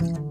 Thank you.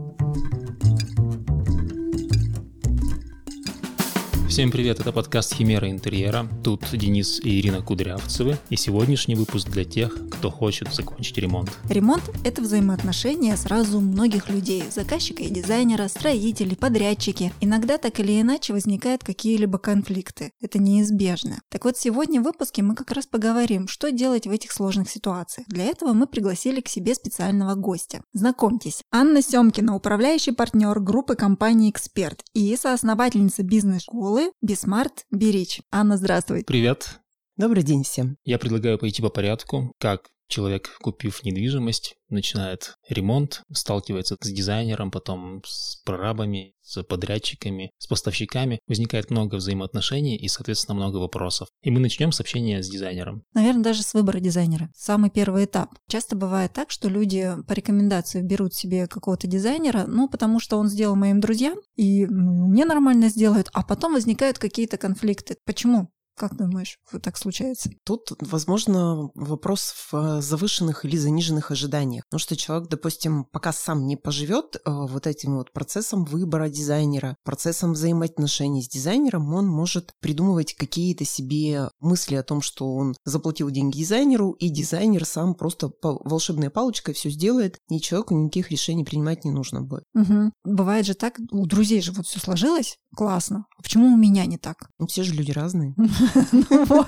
Всем привет, это подкаст «Химера интерьера». Тут Денис и Ирина Кудрявцевы. И сегодняшний выпуск для тех, кто хочет закончить ремонт. Ремонт – это взаимоотношения сразу многих людей – заказчика и дизайнера, строителей, подрядчики. Иногда так или иначе возникают какие-либо конфликты. Это неизбежно. Так вот, сегодня в выпуске мы как раз поговорим, что делать в этих сложных ситуациях. Для этого мы пригласили к себе специального гостя. Знакомьтесь, Анна Семкина, управляющий партнер группы компании «Эксперт» и соосновательница бизнес-школы школы Be Smart Be Rich. Анна, здравствуй. Привет. Добрый день всем. Я предлагаю пойти по порядку, как человек, купив недвижимость, начинает ремонт, сталкивается с дизайнером, потом с прорабами, с подрядчиками, с поставщиками. Возникает много взаимоотношений и, соответственно, много вопросов. И мы начнем с общения с дизайнером. Наверное, даже с выбора дизайнера. Самый первый этап. Часто бывает так, что люди по рекомендации берут себе какого-то дизайнера, ну, потому что он сделал моим друзьям, и мне нормально сделают, а потом возникают какие-то конфликты. Почему? Как думаешь, так случается? Тут, возможно, вопрос в завышенных или заниженных ожиданиях. Потому что человек, допустим, пока сам не поживет э, вот этим вот процессом выбора дизайнера, процессом взаимоотношений с дизайнером, он может придумывать какие-то себе мысли о том, что он заплатил деньги дизайнеру, и дизайнер сам просто волшебной палочкой все сделает, и человеку никаких решений принимать не нужно будет. Угу. Бывает же так, у друзей же вот все сложилось, классно. А почему у меня не так? Ну, все же люди разные. Ну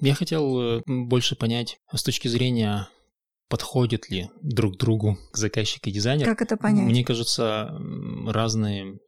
Я хотел э, больше понять с точки зрения подходят ли друг другу заказчик и дизайнер. Как это понять? Мне кажется, разные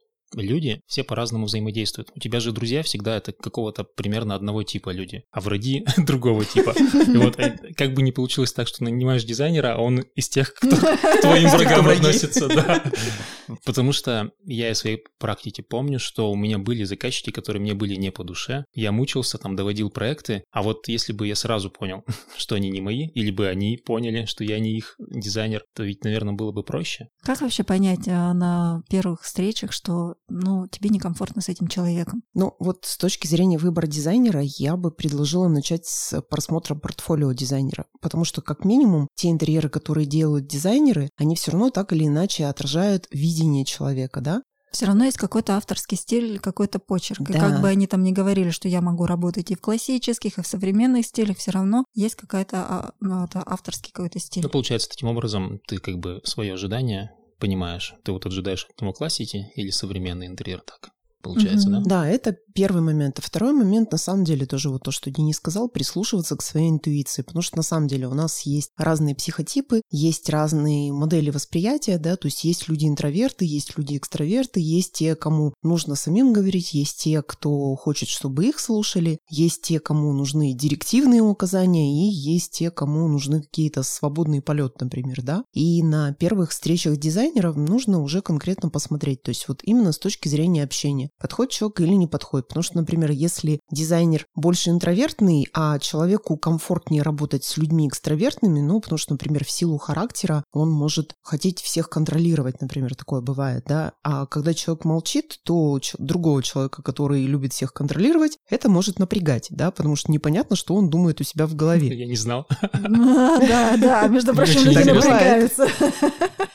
люди все по-разному взаимодействуют. У тебя же друзья всегда это какого-то примерно одного типа люди, а враги другого типа. И вот э, как бы не получилось так, что нанимаешь дизайнера, а он из тех, кто к твоим врагам относится, да. Потому что я из своей практики помню, что у меня были заказчики, которые мне были не по душе. Я мучился, там, доводил проекты, а вот если бы я сразу понял, что они не мои, или бы они поняли, что я не их дизайнер, то ведь, наверное, было бы проще. Как вообще понять а, на первых встречах, что ну, тебе некомфортно с этим человеком. Ну, вот с точки зрения выбора дизайнера, я бы предложила начать с просмотра портфолио дизайнера, потому что, как минимум, те интерьеры, которые делают дизайнеры, они все равно так или иначе отражают видение человека, да? все равно есть какой-то авторский стиль, какой-то почерк. Да. И как бы они там не говорили, что я могу работать и в классических, и в современных стилях, все равно есть какая-то а, ну, авторский какой-то стиль. Ну, получается, таким образом ты как бы свое ожидание понимаешь, ты вот ожидаешь от него классики или современный интерьер так получается, угу. да? Да, это первый момент. А второй момент, на самом деле, тоже вот то, что Денис сказал, прислушиваться к своей интуиции, потому что на самом деле у нас есть разные психотипы, есть разные модели восприятия, да, то есть есть люди интроверты, есть люди экстраверты, есть те, кому нужно самим говорить, есть те, кто хочет, чтобы их слушали, есть те, кому нужны директивные указания, и есть те, кому нужны какие-то свободный полет, например, да. И на первых встречах дизайнеров нужно уже конкретно посмотреть, то есть вот именно с точки зрения общения подходит человек или не подходит. Потому что, например, если дизайнер больше интровертный, а человеку комфортнее работать с людьми экстравертными, ну, потому что, например, в силу характера он может хотеть всех контролировать, например, такое бывает, да. А когда человек молчит, то другого человека, который любит всех контролировать, это может напрягать, да, потому что непонятно, что он думает у себя в голове. Я не знал. Да, да, между прочим, люди напрягаются.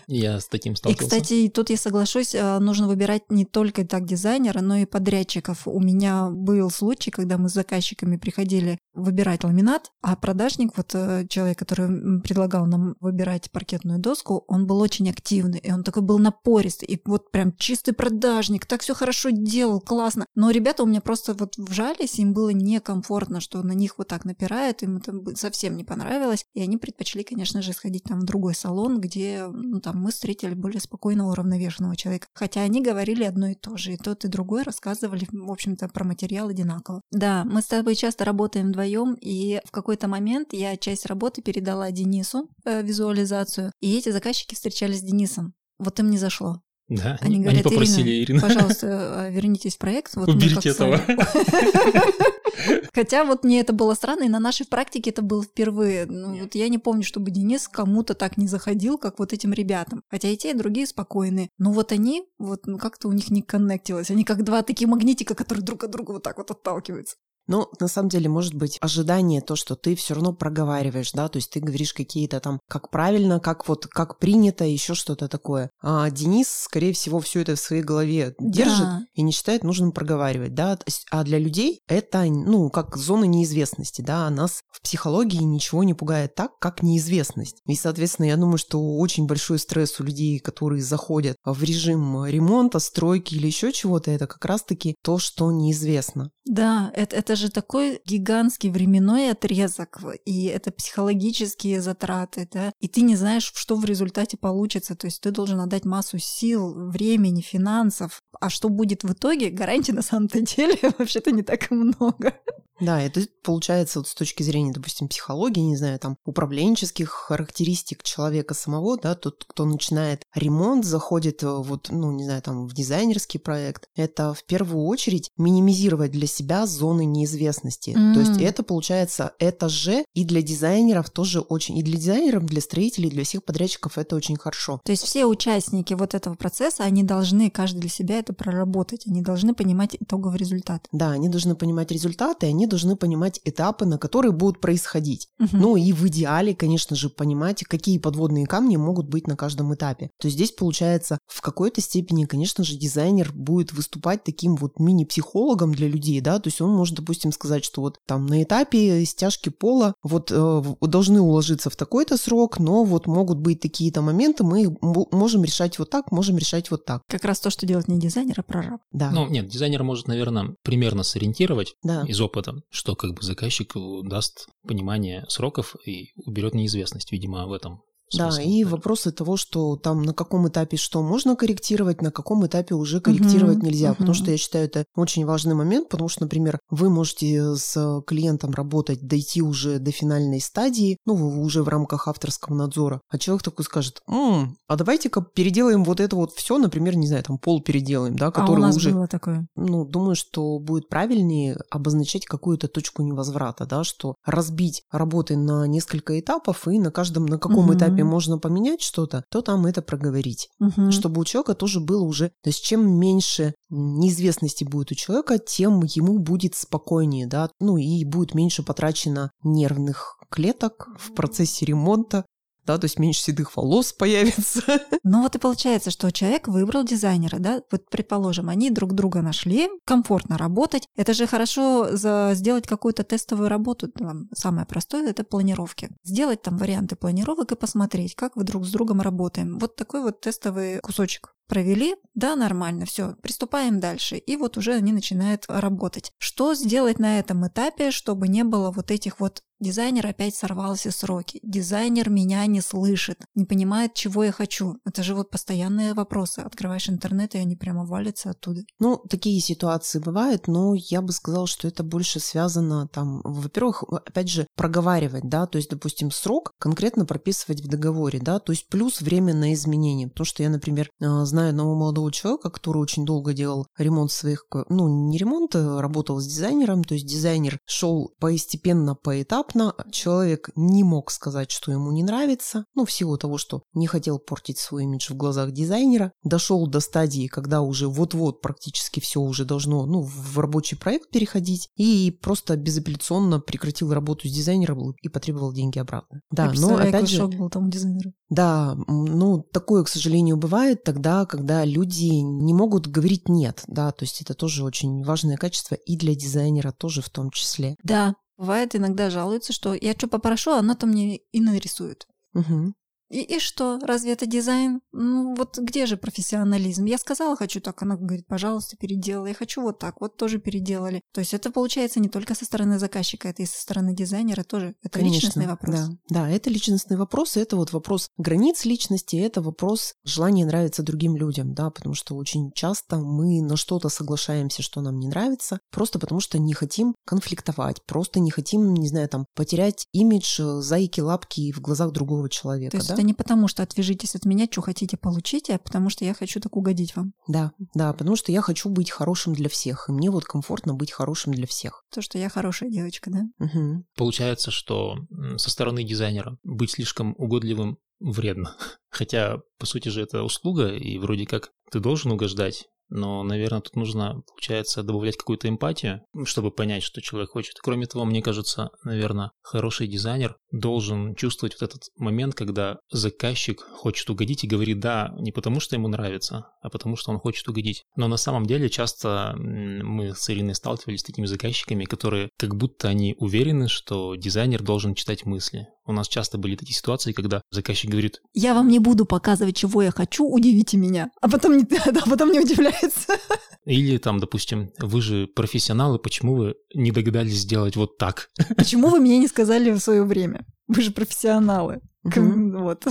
Я с таким сталкивался. И, кстати, тут я соглашусь, э, нужно выбирать не только так дизайнера, но и подрядчиков. У меня был случай, когда мы с заказчиками приходили выбирать ламинат, а продажник, вот э, человек, который предлагал нам выбирать паркетную доску, он был очень активный, и он такой был напористый, и вот прям чистый продажник, так все хорошо делал, классно. Но ребята у меня просто вот вжались, им было некомфортно, что на них вот так напирает, им это совсем не понравилось, и они предпочли, конечно же, сходить там в другой салон, где ну, там мы встретили более спокойного, уравновешенного человека. Хотя они говорили одно и то же. И тот, и другой рассказывали, в общем-то, про материал одинаково. Да, мы с тобой часто работаем вдвоем, и в какой-то момент я часть работы передала Денису, э, визуализацию, и эти заказчики встречались с Денисом. Вот им не зашло. Да, они, они говорят, они попросили Ирина, Ирина. пожалуйста, э, вернитесь в проект. Вот Уберите этого. Хотя вот мне это было странно, и на нашей практике это было впервые. Ну, вот я не помню, чтобы Денис кому-то так не заходил, как вот этим ребятам. Хотя и те, и другие спокойные. Но вот они, вот ну, как-то у них не коннектилось. Они как два такие магнитика, которые друг от друга вот так вот отталкиваются. Но на самом деле, может быть, ожидание то, что ты все равно проговариваешь, да, то есть ты говоришь какие-то там, как правильно, как вот, как принято, еще что-то такое. А Денис, скорее всего, все это в своей голове держит Да. и не считает нужным проговаривать, да. А для людей это, ну, как зона неизвестности, да, нас в психологии ничего не пугает так, как неизвестность. И, соответственно, я думаю, что очень большой стресс у людей, которые заходят в режим ремонта, стройки или еще чего-то, это как раз-таки то, что неизвестно. Да, это, это же такой гигантский временной отрезок, и это психологические затраты, да, и ты не знаешь, что в результате получится, то есть ты должен отдать массу сил, времени, финансов, а что будет в итоге, гарантий на самом-то деле вообще-то не так и много. Да, это получается вот с точки зрения, допустим, психологии, не знаю, там, управленческих характеристик человека самого, да, тот, кто начинает ремонт, заходит э, вот, ну, не знаю, там, в дизайнерский проект, это в первую очередь минимизировать для себя зоны неизвестности. М. То есть это получается, это же и для дизайнеров тоже очень, и для дизайнеров, для строителей, для всех подрядчиков это очень хорошо. То есть все участники вот этого процесса, они должны, каждый для себя это проработать, они должны понимать итоговый результат. Да, они должны понимать результаты, они должны понимать этапы, на которые будут происходить. Мгм. Ну и в идеале, конечно же, понимать, какие подводные камни могут быть на каждом этапе. То есть здесь получается, в какой-то степени, конечно же, дизайнер будет выступать таким вот мини-психологом для людей, да, то есть он может, допустим, сказать, что вот там на этапе стяжки пола вот э, должны уложиться в такой-то срок, но вот могут быть такие-то моменты, мы м- можем решать вот так, можем решать вот так. Как раз то, что делает не дизайнер, а прораб. Да, Ну, нет, дизайнер может, наверное, примерно сориентировать да. из опыта, что как бы заказчику даст понимание сроков и уберет неизвестность, видимо, в этом. Да, и наверное. вопросы того, что там на каком этапе что можно корректировать, на каком этапе уже корректировать Мгм, нельзя. Потому мгм. что я считаю, это очень важный момент, потому что, например, вы можете с клиентом работать, дойти уже до финальной стадии, ну, вы уже в рамках авторского надзора, а человек такой скажет, «М, а давайте-ка переделаем вот это вот все, например, не знаю, там пол переделаем, да, а у который нас уже было такое. ну, думаю, что будет правильнее обозначать какую-то точку невозврата, да, что разбить работы на несколько этапов и на каждом, на каком Мгм. этапе можно поменять что-то, то там это проговорить. Мгм. Чтобы у человека тоже было уже, то есть чем меньше неизвестности будет у человека, тем ему будет спокойнее, да, ну и будет меньше потрачено нервных клеток в процессе ремонта, да, то есть меньше седых волос появится. Ну вот и получается, что человек выбрал дизайнера, да, вот предположим, они друг друга нашли, комфортно работать. Это же хорошо за сделать какую-то тестовую работу. Там, самое простое это планировки. Сделать там варианты планировок и посмотреть, как вы друг с другом работаем. Вот такой вот тестовый кусочек провели, да, нормально, все, приступаем дальше. И вот уже они начинают работать. Что сделать на этом этапе, чтобы не было вот этих вот Дизайнер опять сорвался сроки. Дизайнер меня не слышит, не понимает, чего я хочу. Это же вот постоянные вопросы. Открываешь интернет, и они прямо валятся оттуда. Ну, такие ситуации бывают, но я бы сказала, что это больше связано там, во-первых, опять же, проговаривать, да, то есть, допустим, срок конкретно прописывать в договоре, да, то есть плюс время на изменения. Потому что я, например, э, знаю одного молодого человека, который очень долго делал ремонт своих, ну, не ремонт, а работал с дизайнером, то есть дизайнер шел постепенно, поэтапно, человек не мог сказать, что ему не нравится, ну, в силу того, что не хотел портить свой имидж в глазах дизайнера, дошел до стадии, когда уже вот-вот практически все уже должно, ну, в рабочий проект переходить, и просто безапелляционно прекратил работу с дизайнером и потребовал деньги обратно. Да, Я но опять же... был там дизайнера. Да, ну, такое, к сожалению, бывает тогда, когда люди не могут говорить «нет», да, то есть это тоже очень важное качество и для дизайнера тоже в том числе. Да, бывает иногда жалуются, что я что попрошу, а она-то мне и нарисует. Мгм. И, и что, разве это дизайн? Ну вот где же профессионализм? Я сказала, хочу так, она говорит, пожалуйста, переделай. Я хочу вот так, вот тоже переделали. То есть это получается не только со стороны заказчика, это и со стороны дизайнера тоже. Это Конечно, личностный вопрос. Да, да, это личностный вопрос, и это вот вопрос границ личности, это вопрос желания нравиться другим людям, да, потому что очень часто мы на что-то соглашаемся, что нам не нравится, просто потому что не хотим конфликтовать, просто не хотим, не знаю, там, потерять имидж э, зайки-лапки в глазах другого человека, да? Это не потому, что отвяжитесь от меня, что хотите, получите, а потому что я хочу так угодить вам. Да, да, потому что я хочу быть хорошим для всех, и мне вот комфортно быть хорошим для всех. То, что я хорошая девочка, да? Мгм. Получается, что со стороны дизайнера быть слишком угодливым вредно. Хотя, по сути же, это услуга, и вроде как ты должен угождать но, наверное, тут нужно, получается, добавлять какую-то эмпатию, чтобы понять, что человек хочет. Кроме того, мне кажется, наверное, хороший дизайнер должен чувствовать вот этот момент, когда заказчик хочет угодить и говорит «да» не потому, что ему нравится, а потому, что он хочет угодить. Но на самом деле часто мы с Ириной сталкивались с такими заказчиками, которые как будто они уверены, что дизайнер должен читать мысли. У нас часто были такие ситуации, когда заказчик говорит «Я вам не буду показывать, чего я хочу, удивите меня», а потом не, а потом не удивляется. Или там, допустим, вы же профессионалы, почему вы не догадались сделать вот так? Почему вы мне не сказали в свое время? Вы же профессионалы. Мгм. Вот.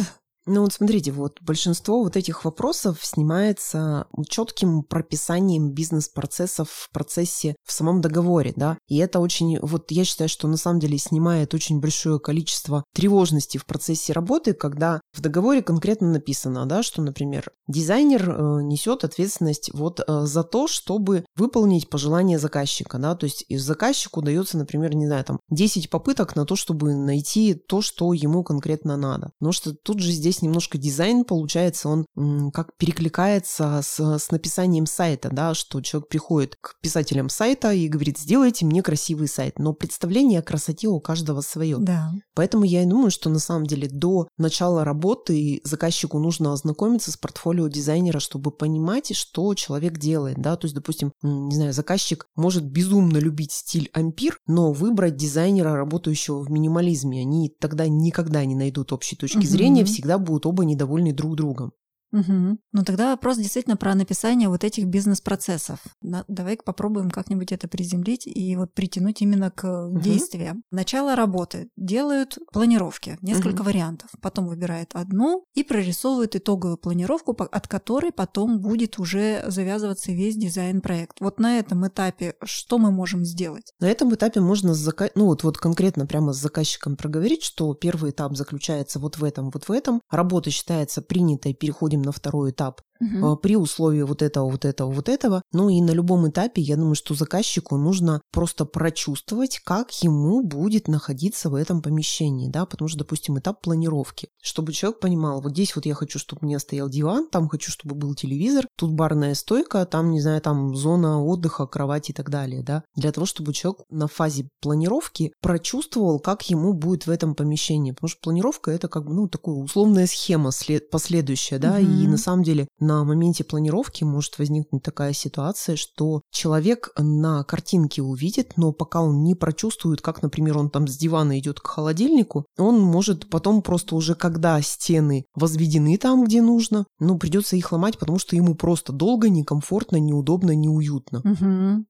Ну вот смотрите, вот большинство вот этих вопросов снимается четким прописанием бизнес-процессов в процессе, в самом договоре, да. И это очень, вот я считаю, что на самом деле снимает очень большое количество тревожности в процессе работы, когда в договоре конкретно написано, да, что, например, дизайнер э, несет ответственность вот э, за то, чтобы выполнить пожелания заказчика, да, то есть заказчику дается, например, не знаю, там 10 попыток на то, чтобы найти то, что ему конкретно надо. Потому что тут же здесь немножко дизайн, получается, он как перекликается с, с написанием сайта, да, что человек приходит к писателям сайта и говорит, сделайте мне красивый сайт. Но представление о красоте у каждого свое. Да. Поэтому я и думаю, что на самом деле до начала работы заказчику нужно ознакомиться с портфолио дизайнера, чтобы понимать, что человек делает, да, то есть, допустим, не знаю, заказчик может безумно любить стиль ампир, но выбрать дизайнера, работающего в минимализме, они тогда никогда не найдут общей точки Мгм. зрения, всегда будут оба недовольны друг другом. Мгм. Ну тогда вопрос действительно про написание вот этих бизнес-процессов. Давай попробуем как-нибудь это приземлить и вот притянуть именно к действиям. Начало работы. Делают планировки, несколько Мгм. вариантов. Потом выбирают одну и прорисовывают итоговую планировку, от которой потом будет уже завязываться весь дизайн-проект. Вот на этом этапе что мы можем сделать? На этом этапе можно, с зака- ну вот, вот конкретно прямо с заказчиком проговорить, что первый этап заключается вот в этом, вот в этом. Работа считается принятой, переходим на второй этап э, при условии вот этого, вот этого, вот этого. Ну и на любом этапе, я думаю, что заказчику нужно просто прочувствовать, как ему будет находиться в этом помещении, да, потому что, допустим, этап планировки, чтобы человек понимал, вот здесь вот я хочу, чтобы у меня стоял диван, там хочу, чтобы был телевизор, тут барная стойка, там, не знаю, там зона отдыха, кровать и так далее, да, для того, чтобы человек на фазе планировки прочувствовал, как ему будет в этом помещении, потому что планировка это как бы, ну, такая условная схема след- последующая, да, и Мгм. на самом деле на моменте планировки может возникнуть такая ситуация, что человек на картинке увидит, но пока он не прочувствует, как, например, он там с дивана идет к холодильнику, он может потом просто уже, когда стены возведены там, где нужно, ну, придется их ломать, потому что ему просто долго, некомфортно, неудобно, неуютно. Мгм.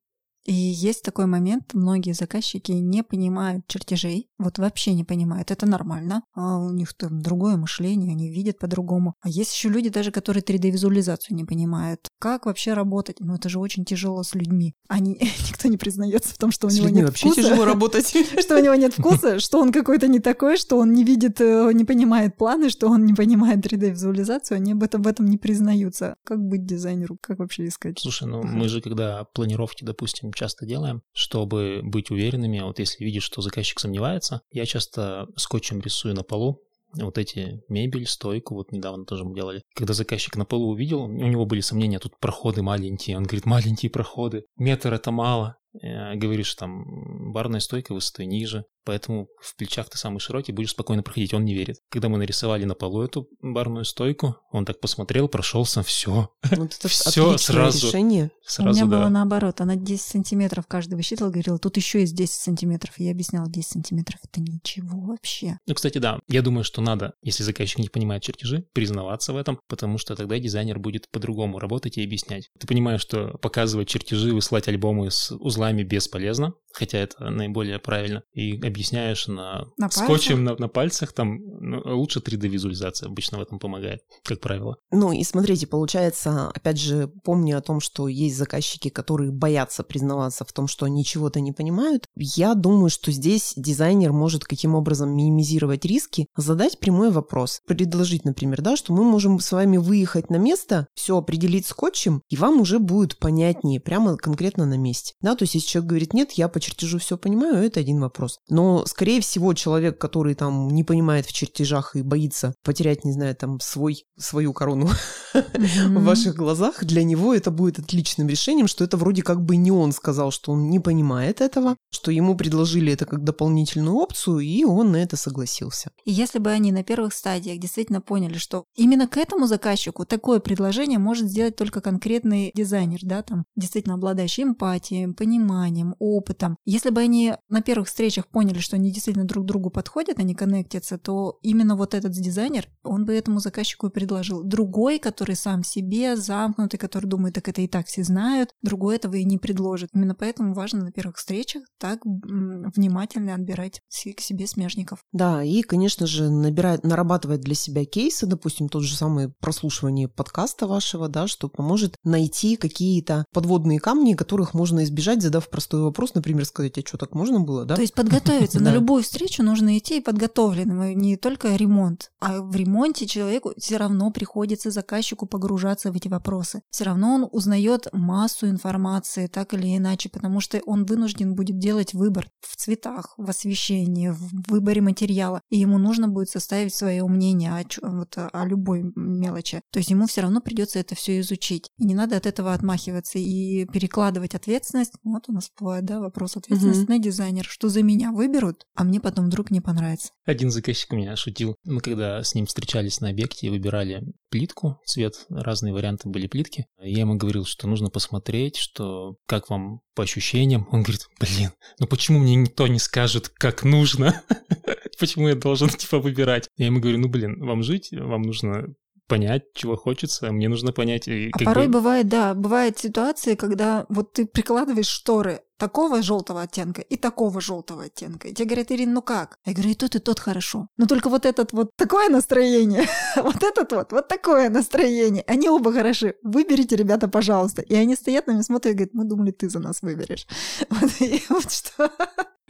И есть такой момент, многие заказчики не понимают чертежей, вот вообще не понимают, это нормально, а у них там другое мышление, они видят по-другому. А есть еще люди даже, которые 3D-визуализацию не понимают. Как вообще работать? Ну это же очень тяжело с людьми. Они, никто не признается в том, что у С него нет вообще вкуса. тяжело работать. что у него нет вкуса, что он какой-то не такой, что он не видит, э, не понимает планы, что он не понимает 3D-визуализацию, они об этом, в этом не признаются. Как быть дизайнеру? Как вообще искать? Слушай, ну мы же когда планировки, допустим, часто делаем, чтобы быть уверенными, вот если видишь, что заказчик сомневается, я часто скотчем рисую на полу вот эти мебель, стойку, вот недавно тоже мы делали. Когда заказчик на полу увидел, у него были сомнения, тут проходы маленькие, он говорит, маленькие проходы, метр это мало. Э, Говоришь, там, барная стойка высотой ниже, поэтому в плечах ты самый широкий, будешь спокойно проходить, он не верит. Когда мы нарисовали на полу эту барную стойку, он так посмотрел, прошелся, все, Вот это отличное сразу. решение. сразу, У меня да. было наоборот, она 10 сантиметров каждый высчитывала, говорила, тут еще есть 10 сантиметров. Я объясняла, 10 сантиметров это ничего вообще. Ну, кстати, да, я думаю, что надо, если заказчик не понимает чертежи, признаваться в этом, потому что тогда дизайнер будет по-другому работать и объяснять. Ты понимаешь, что показывать чертежи, высылать альбомы с узлами бесполезно, хотя это наиболее правильно, и объясняешь на, На скотчем на, на пальцах, там ну, лучше 3D-визуализация обычно в этом помогает, как правило. Ну и смотрите, получается, опять же, помня о том, что есть заказчики, которые боятся признаваться в том, что они чего-то не понимают, я думаю, что здесь дизайнер может каким образом минимизировать риски, задать прямой вопрос, предложить, например, да, что мы можем с вами выехать на место, все определить скотчем, и вам уже будет понятнее прямо конкретно на месте. Да, то есть если человек говорит, нет, я по чертежу все понимаю, это один вопрос. Но, скорее всего, человек, который там не понимает в чертежах и боится потерять, не знаю, там свой, свою корону в ваших глазах, для него это будет отличным решением, что это вроде как бы не он сказал, что он не понимает этого, что ему предложили это как дополнительную опцию, и он на это согласился. И если бы они на первых стадиях действительно поняли, что именно к этому заказчику такое предложение может сделать только конкретный дизайнер, да, там, действительно обладающий эмпатией, пониманием, опытом. Если бы они на первых встречах поняли, что они действительно друг другу подходят, они коннектятся, то именно вот этот дизайнер, он бы этому заказчику и предложил. Другой, который сам себе замкнутый, который думает, так это и так все знают, другой этого и не предложит. Именно поэтому важно на первых встречах так внимательно отбирать к себе смежников. Да, и, конечно же, набирать, нарабатывать для себя кейсы, допустим, тот же самый прослушивание подкаста вашего, да, что поможет найти какие-то подводные камни, которых можно избежать, задав простой вопрос, например, сказать, а что так можно было, да? То есть подготовиться на любую встречу нужно идти подготовленным, не только ремонт, а в ремонте человеку все равно приходится заказчику погружаться в эти вопросы. Все равно он узнает массу информации, так или иначе, потому что он вынужден будет делать выбор в цветах, в освещении, в выборе материала, и ему нужно будет составить свое мнение о, вот, о любой мелочи. То есть ему все равно придется это все изучить. И не надо от этого отмахиваться и перекладывать ответственность. Вот у нас бывает, да, вопрос ответственности угу. на дизайнер, что за меня выберут, а мне потом вдруг не понравится. Один заказчик меня шутил. Мы когда с ним встречались на объекте и выбирали плитку, цвет, разные варианты были плитки, я ему говорил, что нужно посмотреть, что как вам по ощущениям. Он говорит, блин, ну почему мне никто не скажет, как нужно? Почему я должен, типа, выбирать? Я ему говорю, ну, блин, вам жить, вам нужно понять, чего хочется, мне нужно понять. И а порой бы... бывает, да, бывают ситуации, когда вот ты прикладываешь шторы такого желтого оттенка и такого желтого оттенка. И тебе говорят, Ирина, ну как? Я говорю, и тот, и тот хорошо. Но только вот этот вот такое настроение, вот этот вот, вот такое настроение. Они оба хороши. Выберите, ребята, пожалуйста. И они стоят на меня, смотрят и говорят, мы думали, ты за нас выберешь. Вот, и вот что.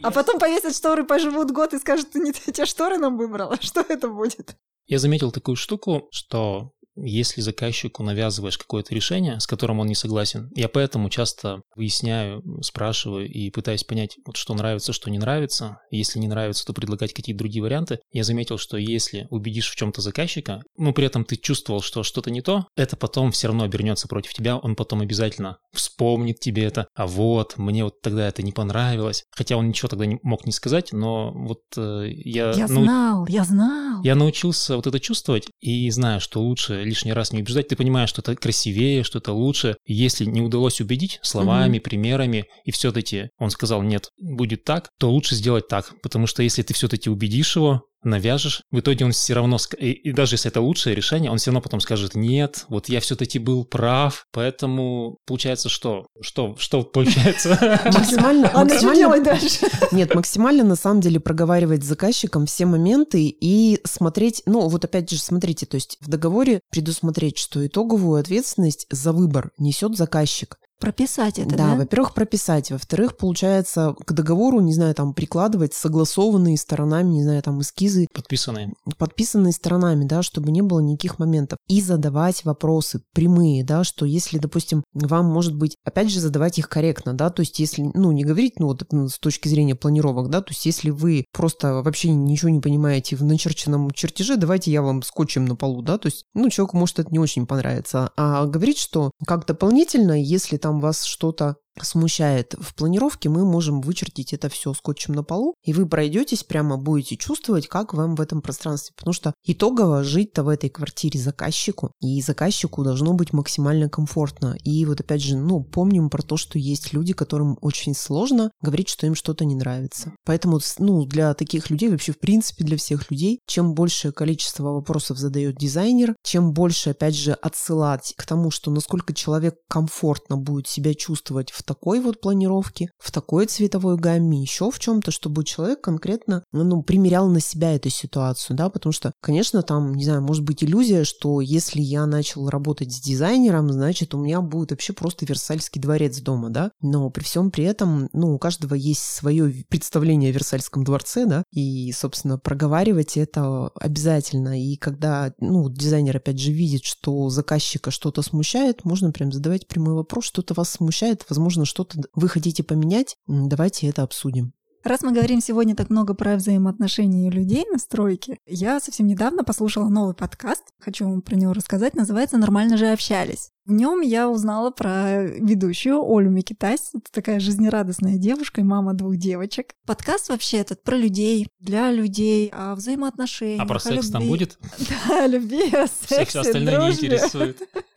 А потом повесят шторы, поживут год и скажут, ты не те шторы нам выбрала. Что это будет? Я заметил такую штуку, что если заказчику навязываешь какое-то решение, с которым он не согласен, я поэтому часто выясняю, спрашиваю и пытаюсь понять, вот что нравится, что не нравится. Если не нравится, то предлагать какие-то другие варианты. Я заметил, что если убедишь в чем-то заказчика, но при этом ты чувствовал, что что-то не то, это потом все равно обернется против тебя, он потом обязательно вспомнит тебе это, а вот, мне вот тогда это не понравилось. Хотя он ничего тогда не мог не сказать, но вот э, я... Я нау... знал, я знал. Я научился вот это чувствовать и знаю, что лучше лишний раз не убеждать. Ты понимаешь, что это красивее, что это лучше. Если не удалось убедить словами, mm-hmm. примерами, и все-таки он сказал, нет, будет так, то лучше сделать так. Потому что если ты все-таки убедишь его, навяжешь, в итоге он все равно, и, и даже если это лучшее решение, он все равно потом скажет, нет, вот я все-таки был прав, поэтому получается что? Что, что получается? Максимально, а что делать дальше? Нет, максимально на самом деле проговаривать с заказчиком все моменты и смотреть, ну вот опять же смотрите, то есть в договоре предусмотреть, что итоговую ответственность за выбор несет заказчик. Прописать это, да? Да, во-первых, прописать. Во-вторых, получается, к договору, не знаю, там, прикладывать согласованные сторонами, не знаю, там, эскизы. Подписанные. Подписанные сторонами, да, чтобы не было никаких моментов. И задавать вопросы прямые, да, что если, допустим, вам, может быть, опять же, задавать их корректно, да, то есть если, ну, не говорить, ну, вот с точки зрения планировок, да, то есть если вы просто вообще ничего не понимаете в начерченном чертеже, давайте я вам скотчем на полу, да, то есть, ну, человеку может это не очень понравится. А говорить, что как дополнительно, если там там вас что-то смущает в планировке, мы можем вычертить это все скотчем на полу, и вы пройдетесь прямо, будете чувствовать, как вам в этом пространстве. Потому что итогово жить-то в этой квартире заказчику, и заказчику должно быть максимально комфортно. И вот опять же, ну, помним про то, что есть люди, которым очень сложно говорить, что им что-то не нравится. Поэтому, ну, для таких людей, вообще в принципе для всех людей, чем большее количество вопросов задает дизайнер, чем больше, опять же, отсылать к тому, что насколько человек комфортно будет себя чувствовать в такой вот планировке, в такой цветовой гамме, еще в чем-то, чтобы человек конкретно ну, примерял на себя эту ситуацию, да, потому что, конечно, там, не знаю, может быть иллюзия, что если я начал работать с дизайнером, значит, у меня будет вообще просто Версальский дворец дома, да, но при всем при этом, ну, у каждого есть свое представление о Версальском дворце, да, и, собственно, проговаривать это обязательно, и когда, ну, дизайнер, опять же, видит, что заказчика что-то смущает, можно прям задавать прямой вопрос, что-то вас смущает, возможно, возможно, что-то вы хотите поменять, давайте это обсудим. Раз мы говорим сегодня так много про взаимоотношения людей на стройке, я совсем недавно послушала новый подкаст, хочу вам про него рассказать, называется «Нормально же общались». В нем я узнала про ведущую Олю Микитась. Это такая жизнерадостная девушка и мама двух девочек. Подкаст вообще этот про людей, для людей, о взаимоотношениях. А про секс любви. там будет? Да, любви, о сексе, Всех остальное не дружбе. интересует.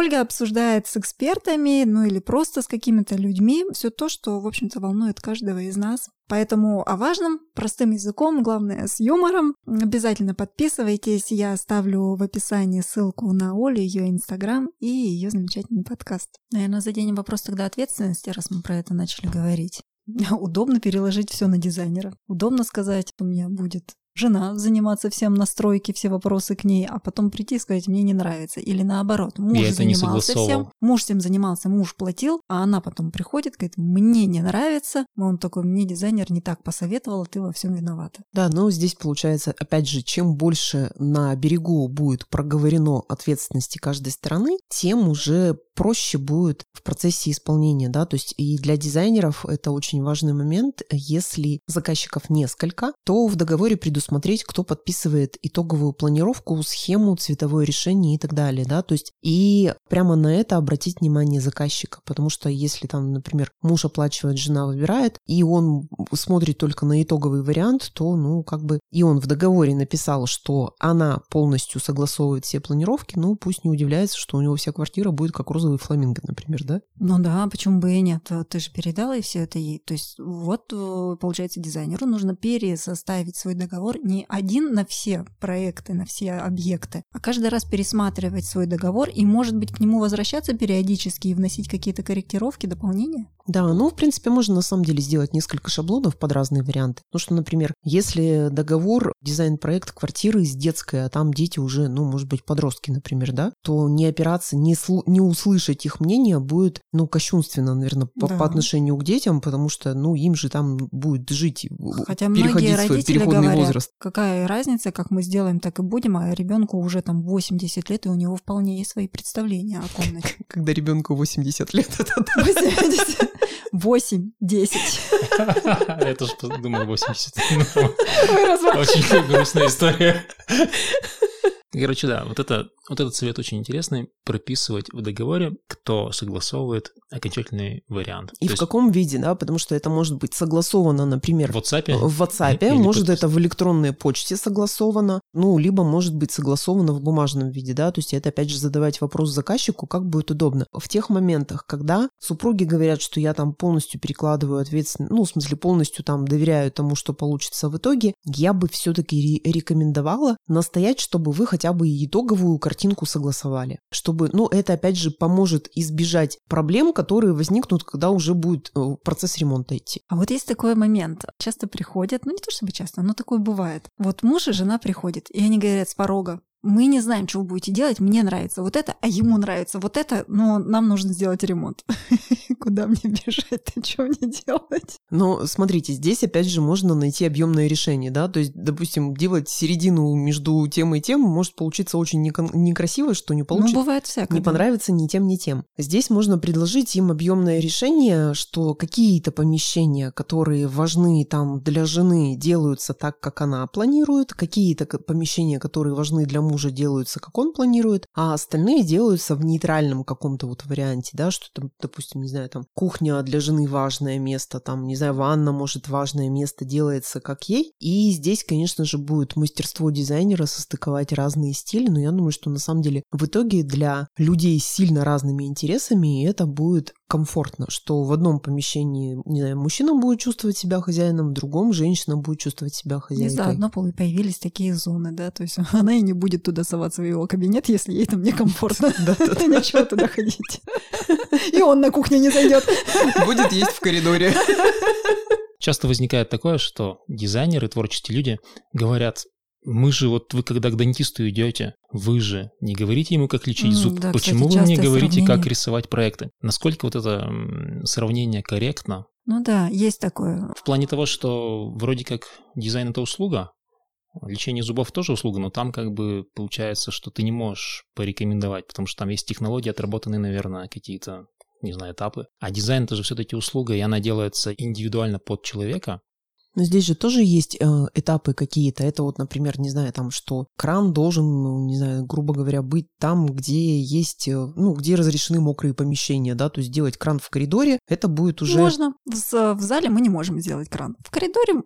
Ольга обсуждает с экспертами, ну или просто с какими-то людьми все то, что, в общем-то, волнует каждого из нас. Поэтому о важном, простым языком, главное, с юмором. Обязательно подписывайтесь. Я оставлю в описании ссылку на Олю, ее инстаграм и ее замечательный подкаст. Наверное, заденем вопрос тогда ответственности, раз мы про это начали говорить. Удобно переложить все на дизайнера. Удобно сказать, у меня будет жена заниматься всем настройки, все вопросы к ней, а потом прийти и сказать, мне не нравится. Или наоборот, муж Я занимался всем, муж всем занимался, муж платил, а она потом приходит, говорит, мне не нравится. Он такой, мне дизайнер не так посоветовал, а ты во всем виновата. Да, но здесь получается, опять же, чем больше на берегу будет проговорено ответственности каждой стороны, тем уже проще будет в процессе исполнения, да, то есть и для дизайнеров это очень важный момент. Если заказчиков несколько, то в договоре предусмотреть, кто подписывает итоговую планировку, схему, цветовое решение и так далее, да, то есть и прямо на это обратить внимание заказчика, потому что если там, например, муж оплачивает, жена выбирает, и он смотрит только на итоговый вариант, то, ну, как бы, и он в договоре написал, что она полностью согласовывает все планировки, ну, пусть не удивляется, что у него вся квартира будет как розовый фламинго, например, да? Ну да, почему бы и нет? Ты же передала и все это ей. То есть вот, э, получается, дизайнеру нужно пересоставить свой договор не один на все проекты, на все объекты, а каждый раз пересматривать свой договор и, может быть, к нему возвращаться периодически и вносить какие-то корректировки, дополнения. Да, ну, в принципе, можно на самом деле сделать несколько шаблонов под разные варианты. Ну, что, например, если договор, дизайн-проект квартиры с детской, а там дети уже, ну, может быть, подростки, например, да, то не опираться, не, слу- не услышать их мнение будет, ну, кощунственно, наверное, по, Да. по отношению к детям, потому что, ну, им же там будет жить, Хотя многие переходить свой родители переходный говорят, возраст. какая разница, как мы сделаем, так и будем, а ребенку уже там 80 лет, и у него вполне есть свои представления о комнате. Когда ребенку 80 лет, это да. 80. 8, 10. Я тоже думал 80. Ну, Очень грустная история. Короче, да, вот, это, вот этот совет очень интересный. Прописывать в договоре, кто согласовывает окончательный вариант. И То в есть каком виде, да, потому что это может быть согласовано, например, в WhatsApp? в WhatsApp, Или может подпис- это в электронной почте согласовано, ну, либо может быть согласовано в бумажном виде, да, то есть это опять же задавать вопрос заказчику, как будет удобно. В тех моментах, когда супруги говорят, что я там полностью перекладываю ответственность, ну, в смысле полностью там доверяю тому, что получится в итоге, я бы все-таки рекомендовала настоять, чтобы вы хотя бы итоговую картинку согласовали, чтобы, ну, это опять же поможет избежать проблем, которые возникнут, когда уже будет э, процесс ремонта идти. А вот есть такой момент. Часто приходят, ну не то чтобы часто, но такое бывает. Вот муж и жена приходят, и они говорят с порога, мы не знаем, что вы будете делать, мне нравится вот это, а ему нравится вот это, но нам нужно сделать ремонт. Куда мне бежать-то, что мне делать? Но смотрите, здесь опять же можно найти объемное решение, да, то есть, допустим, делать середину между тем и тем может получиться очень некон- некрасиво, что не Ну, получится. бывает всякое. не понравится ни тем, ни тем. Здесь можно предложить им объемное решение, что какие-то помещения, которые важны там для жены, делаются так, как она планирует, какие-то помещения, которые важны для мужа, делаются, как он планирует, а остальные делаются в нейтральном каком-то вот варианте, да, что там, допустим, не знаю, там кухня для жены важное место, там, не знаю, ванна, может, важное место делается как ей. И здесь, конечно же, будет мастерство дизайнера состыковать разные стили, но я думаю, что на самом деле в итоге для людей с сильно разными интересами это будет комфортно, что в одном помещении, не знаю, мужчина будет чувствовать себя хозяином, в другом женщина будет чувствовать себя хозяйкой. заодно пол- и появились такие зоны, да, то есть она и не будет туда соваться в его кабинет, если ей там некомфортно. Да-да-да. Нечего туда ходить. И он на кухню не зайдет. Будет есть в коридоре. Часто возникает такое, что дизайнеры, творческие люди говорят, мы же, вот вы когда к дантисту идете, вы же не говорите ему, как лечить М, зуб. да, Почему кстати, вы мне говорите, как сравнение. рисовать проекты? Насколько вот это сравнение корректно? Ну да, есть такое. В плане того, что вроде как дизайн это услуга, лечение зубов тоже услуга, но там как бы получается, что ты не можешь порекомендовать, потому что там есть технологии отработанные, наверное, какие-то не знаю, этапы. А дизайн это же все-таки услуга, и она делается индивидуально под человека. Но здесь же тоже есть э, этапы какие-то. Это вот, например, не знаю, там, что кран должен, ну, не знаю, грубо говоря, быть там, где есть, э, ну, где разрешены мокрые помещения, да, то есть сделать кран в коридоре, это будет уже... Можно. В, в зале мы не можем сделать кран. В коридоре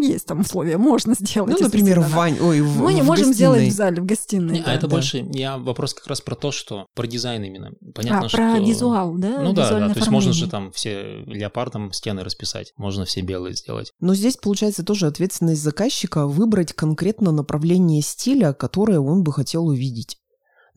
есть там условия, можно сделать. Ну, например, в вань... Ой, в, Мы не в можем гостиной. сделать в зале, в гостиной. Не, да. а это да. больше, я вопрос как раз про то, что про дизайн именно. Понятно, а, что... про визуал, да? Ну да, да, то есть можно же там все леопардом стены расписать, можно все белые сделать. Но здесь получается тоже ответственность заказчика выбрать конкретно направление стиля, которое он бы хотел увидеть.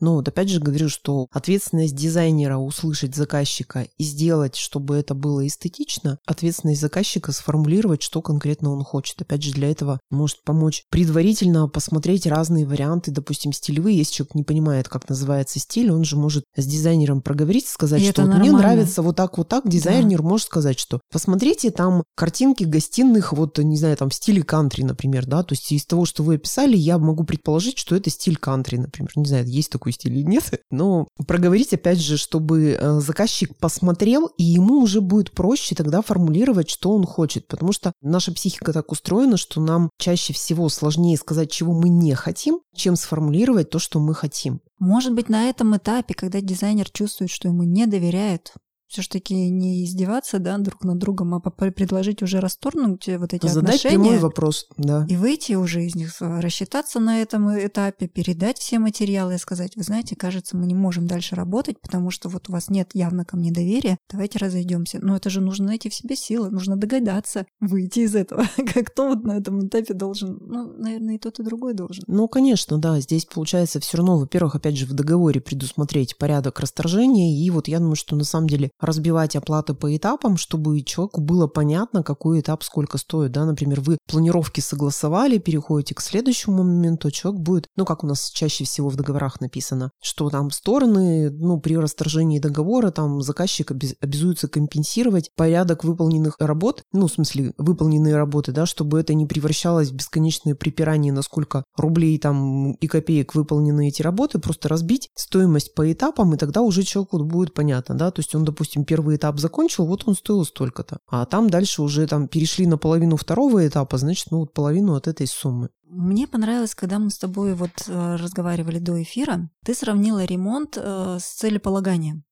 Но вот опять же говорю, что ответственность дизайнера услышать заказчика и сделать, чтобы это было эстетично, ответственность заказчика сформулировать, что конкретно он хочет. Опять же, для этого может помочь предварительно посмотреть разные варианты, допустим, стилевые. Если человек не понимает, как называется стиль, он же может с дизайнером проговорить, сказать, И что вот мне нравится вот так, вот так. Дизайнер может сказать, что посмотрите там картинки гостиных, вот, не знаю, там в стиле кантри, например, да, то есть из того, что вы описали, я могу предположить, что это стиль кантри, например. Не знаю, есть такой стиль или нет, но проговорить, опять же, чтобы э, заказчик посмотрел, и ему уже будет проще тогда формулировать, что он хочет, потому что наша психика так устроена, что нам чаще всего сложнее сказать, чего мы не хотим, чем сформулировать то, что мы хотим. Может быть, на этом этапе, когда дизайнер чувствует, что ему не доверяют, все-таки не издеваться да, друг над другом, а предложить уже расторгнуть вот эти Задать отношения. прямой вопрос, да. И выйти уже из них, э, рассчитаться на этом этапе, передать все материалы и сказать, вы знаете, кажется, мы не можем дальше работать, потому что вот у вас нет явно ко мне доверия, давайте разойдемся. Но это же нужно найти в себе силы, нужно догадаться, выйти из этого. Как кто вот на этом этапе должен? Ну, наверное, и тот, и другой должен. Ну, конечно, да. Здесь получается все равно, во-первых, опять же, в договоре предусмотреть порядок расторжения. И вот я думаю, что на самом деле разбивать оплаты по этапам, чтобы человеку было понятно, какой этап сколько стоит. Да? Например, вы планировки согласовали, переходите к следующему моменту, человек будет, ну, как у нас чаще всего в договорах написано, что там стороны, ну, при расторжении договора там заказчик обяз- обязуется компенсировать порядок выполненных работ, ну, в смысле, выполненные работы, да, чтобы это не превращалось в бесконечное припирание, на сколько рублей там и копеек выполнены эти работы, просто разбить стоимость по этапам, и тогда уже человеку будет понятно, да, то есть он, допустим, первый этап закончил, вот он стоил столько-то, а там дальше уже там перешли на половину второго этапа, значит, ну, вот половину от этой суммы. Мне понравилось, когда мы с тобой вот э, разговаривали до эфира, ты сравнила ремонт э, с целеполаганием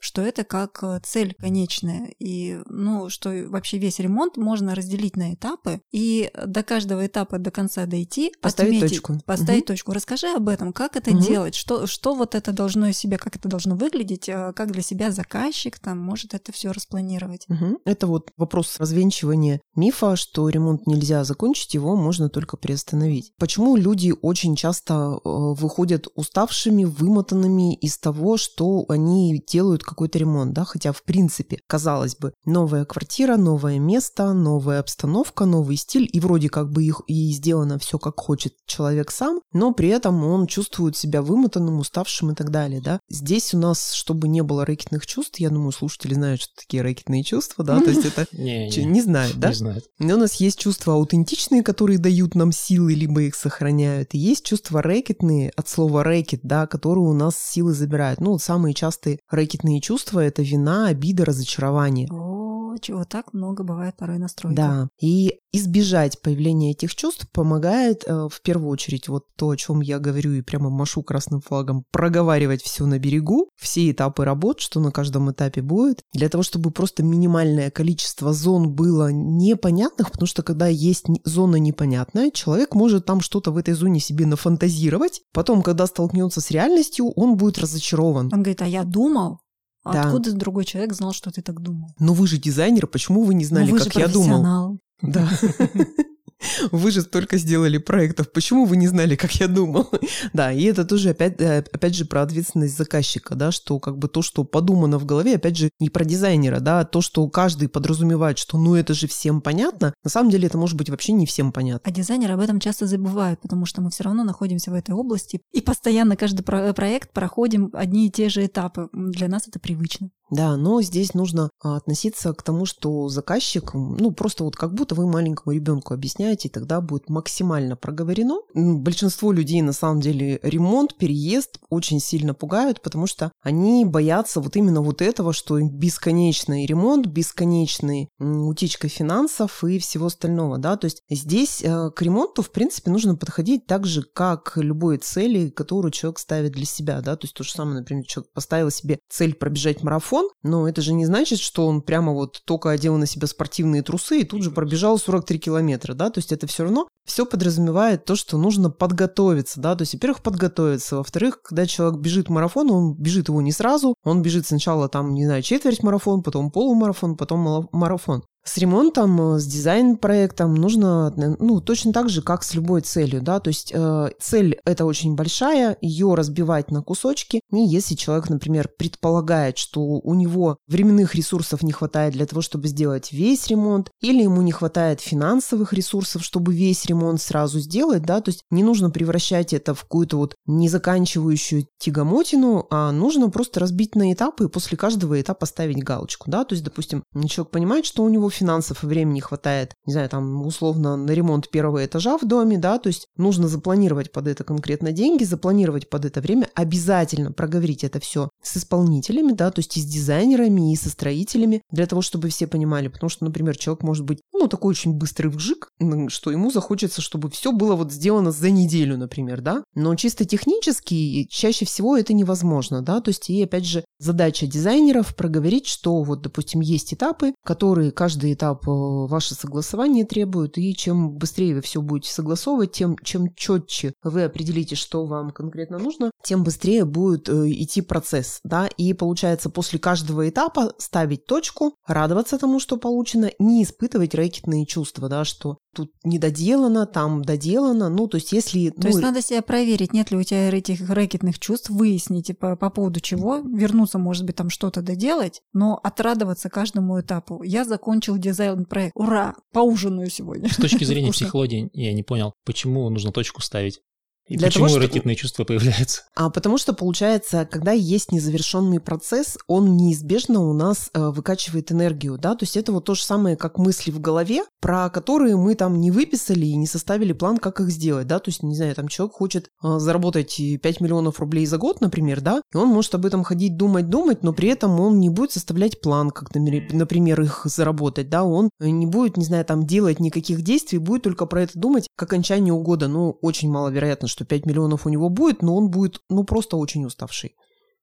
что это как э, цель конечная, и ну, что вообще весь ремонт можно разделить на этапы, и до каждого этапа до конца дойти, Поставить отметить, точку. Поставить Мгм. точку. Расскажи об этом, как это Мгм. делать, что, что вот это должно из себя, как это должно выглядеть, э, как для себя заказчик там может это все распланировать. Мгм. Это вот вопрос развенчивания мифа, что ремонт нельзя закончить, его можно только приостановить. Почему люди очень часто э, выходят уставшими, вымотанными из того, что они делают какой-то ремонт, да, хотя в принципе, казалось бы, новая квартира, новое место, новая обстановка, новый стиль, и вроде как бы их и сделано все как хочет человек сам, но при этом он чувствует себя вымотанным, уставшим и так далее, да. Здесь у нас, чтобы не было рэкетных чувств, я думаю, слушатели знают, что такие рэкетные чувства, да, то есть это Не, знают, да? не знают. Но у нас есть чувства аутентичные, которые дают нам силы, либо их сохраняют. И есть чувства рэкетные, от слова рэкет, да, которые у нас силы забирают. Ну, вот самые частые рэкетные чувства – это вина, обида, разочарование. О, чего так много бывает порой настройки. Да, и избежать появления этих чувств помогает э, в первую очередь вот то, о чем я говорю и прямо машу красным флагом, проговаривать все на берегу, все этапы работ, что на каждом этапе будет, для того, чтобы просто минимальное количество зон было непонятных, потому что когда есть зона непонятная, человек может там что-то в этой зоне себе нафантазировать, потом, когда столкнется с реальностью, он будет разочарован. Он говорит, а я думал, а Да. откуда другой человек знал, что ты так думал? Но вы же дизайнер, почему вы не знали, ну, вы как же я думал? Да. Вы же столько сделали проектов, почему вы не знали, как я думал? Да, и это тоже опять, э, опять же про ответственность заказчика, да, что как бы то, что подумано в голове, опять же, не про дизайнера, да, а то, что каждый подразумевает, что ну это же всем понятно, на самом деле это может быть вообще не всем понятно. А дизайнеры об этом часто забывают, потому что мы все равно находимся в этой области и постоянно каждый про- проект проходим одни и те же этапы. Для нас это привычно. Да, но здесь нужно а, относиться к тому, что заказчик, ну, просто вот как будто вы маленькому ребенку объясняете, и тогда будет максимально проговорено. Большинство людей, на самом деле, ремонт, переезд очень сильно пугают, потому что они боятся вот именно вот этого, что бесконечный ремонт, бесконечный утечка финансов и всего остального, да, то есть здесь э, к ремонту, в принципе, нужно подходить так же, как любой цели, которую человек ставит для себя, да, то есть то же самое, например, человек поставил себе цель пробежать марафон, но это же не значит, что он прямо вот только одел на себя спортивные трусы и тут же пробежал 43 километра, да, то есть это все равно все подразумевает то, что нужно подготовиться, да, то есть, во-первых, подготовиться, во-вторых, когда человек бежит марафон, он бежит его не сразу, он бежит сначала там, не знаю, четверть марафон, потом полумарафон, потом марафон. С ремонтом, э, с дизайн-проектом нужно, ну, точно так же, как с любой целью, да, то есть э, цель это очень большая, ее разбивать на кусочки, и если человек, например, предполагает, что у него временных ресурсов не хватает для того, чтобы сделать весь ремонт, или ему не хватает финансовых ресурсов, чтобы весь ремонт сразу сделать, да, то есть не нужно превращать это в какую-то вот незаканчивающую тягомотину, а нужно просто разбить на этапы и после каждого этапа ставить галочку, да, то есть, допустим, человек понимает, что у него финансов и времени хватает, не знаю, там, условно, на ремонт первого этажа в доме, да, то есть нужно запланировать под это конкретно деньги, запланировать под это время, обязательно проговорить это все с исполнителями, да, то есть и с дизайнерами, и со строителями, для того, чтобы все понимали, потому что, например, человек может быть, ну, такой очень быстрый вжик, что ему захочется, чтобы все было вот сделано за неделю, например, да, но чисто технически чаще всего это невозможно, да, то есть и, опять же, задача дизайнеров проговорить, что вот, допустим, есть этапы, которые каждый каждый этап э, ваше согласование требует, и чем быстрее вы все будете согласовывать, тем чем четче вы определите, что вам конкретно нужно, тем быстрее будет э, идти процесс, да, и получается после каждого этапа ставить точку, радоваться тому, что получено, не испытывать рэкетные чувства, да, что тут не доделано, там доделано, ну, то есть если... То ну, есть надо себя проверить, нет ли у тебя этих рэкетных чувств, выяснить по, по поводу чего, вернуться, может быть, там что-то доделать, но отрадоваться каждому этапу. Я закончил дизайн-проект. Ура! Поужинаю сегодня. С точки зрения психологии я не понял, почему нужно точку ставить. И Для почему того, ракетные что... чувства появляются? А потому что, получается, когда есть незавершенный процесс, он неизбежно у нас э, выкачивает энергию, да, то есть это вот то же самое, как мысли в голове, про которые мы там не выписали и не составили план, как их сделать, да, то есть, не знаю, там человек хочет э, заработать 5 миллионов рублей за год, например, да, и он может об этом ходить, думать, думать, но при этом он не будет составлять план, как, например, их заработать, да, он не будет, не знаю, там делать никаких действий, будет только про это думать к окончанию года, ну, очень маловероятно, что что 5 миллионов у него будет, но он будет, ну, просто очень уставший.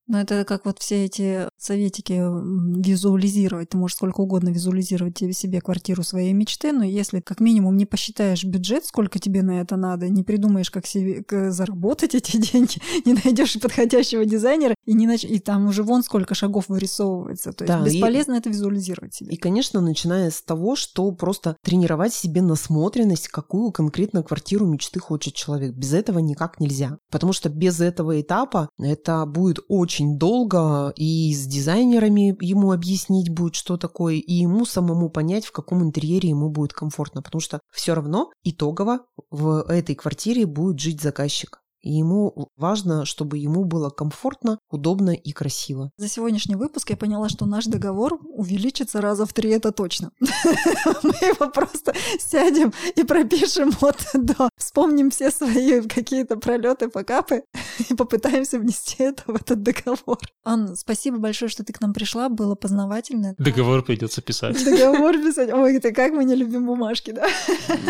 Но это как вот все эти советики визуализировать. Ты можешь сколько угодно визуализировать себе квартиру своей мечты, но если как минимум не посчитаешь бюджет, сколько тебе на это надо, не придумаешь, как себе как заработать эти деньги, не найдешь подходящего дизайнера, и, не нач... и там уже вон сколько шагов вырисовывается. То есть да, бесполезно и... это визуализировать себе. И, конечно, начиная с того, что просто тренировать себе насмотренность, какую конкретно квартиру мечты хочет человек. Без этого никак нельзя. Потому что без этого этапа это будет очень очень долго, и с дизайнерами ему объяснить будет, что такое, и ему самому понять, в каком интерьере ему будет комфортно, потому что все равно итогово в этой квартире будет жить заказчик. И ему важно, чтобы ему было комфортно, удобно и красиво. За сегодняшний выпуск я поняла, что наш договор увеличится раза в три, это точно. Мы его просто сядем и пропишем от до. Вспомним все свои какие-то пролеты, покапы и попытаемся внести это в этот договор. Ан, спасибо большое, что ты к нам пришла, было познавательно. Договор придется писать. Договор писать. Ой, ты как мы не любим бумажки, да?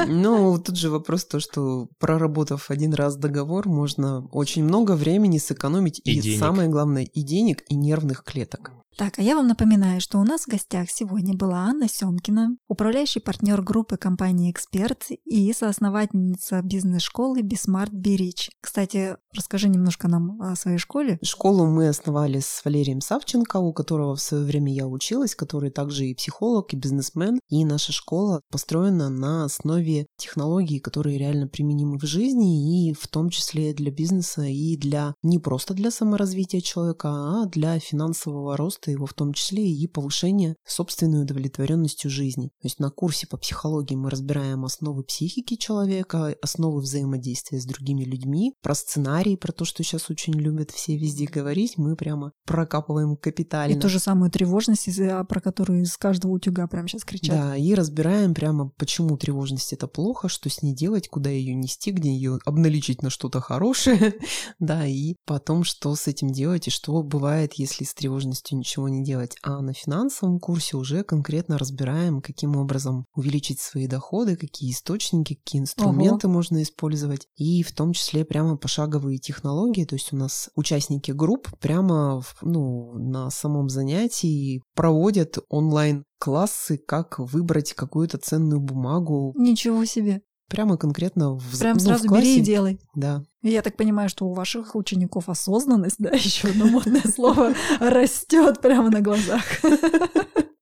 Ну, тут же вопрос то, что проработав один раз договор, можно очень много времени сэкономить и, и денег. самое главное, и денег, и нервных клеток. Так, а я вам напоминаю, что у нас в гостях сегодня была Анна Семкина, управляющий партнер группы компании «Эксперт» и соосновательница бизнес-школы «Be Smart Be Rich». Кстати, расскажи немножко нам о своей школе. Школу мы основали с Валерием Савченко, у которого в свое время я училась, который также и психолог, и бизнесмен. И наша школа построена на основе технологий, которые реально применимы в жизни, и в том числе для бизнеса, и для не просто для саморазвития человека, а для финансового роста роста его, в том числе и повышения собственной удовлетворенностью жизни. То есть на курсе по психологии мы разбираем основы психики человека, основы взаимодействия с другими людьми, про сценарий, про то, что сейчас очень любят все везде говорить, мы прямо прокапываем капитально. И ту же самую тревожность, про которую из каждого утюга прямо сейчас кричат. Да, и разбираем прямо, почему тревожность это плохо, что с ней делать, куда ее нести, где ее обналичить на что-то хорошее, да, и потом, что с этим делать, и что бывает, если с тревожностью ничего не делать. А на финансовом курсе уже конкретно разбираем, каким образом увеличить свои доходы, какие источники, какие инструменты Ого. можно использовать, и в том числе прямо пошаговые технологии, то есть у нас участники групп прямо ну, на самом занятии проводят онлайн классы, как выбрать какую-то ценную бумагу. Ничего себе. Прямо конкретно в Прям ну, сразу в классе. бери и делай. Да. Я так понимаю, что у ваших учеников осознанность, да, еще одно модное слово, растет прямо на глазах.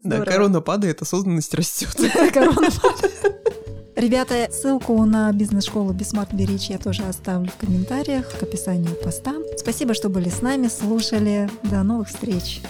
Да, корона падает, осознанность растет. Корона падает. Ребята, ссылку на бизнес-школу Be Smart Be Rich я тоже оставлю в комментариях, к описанию поста. Спасибо, что были с нами, слушали. До новых встреч.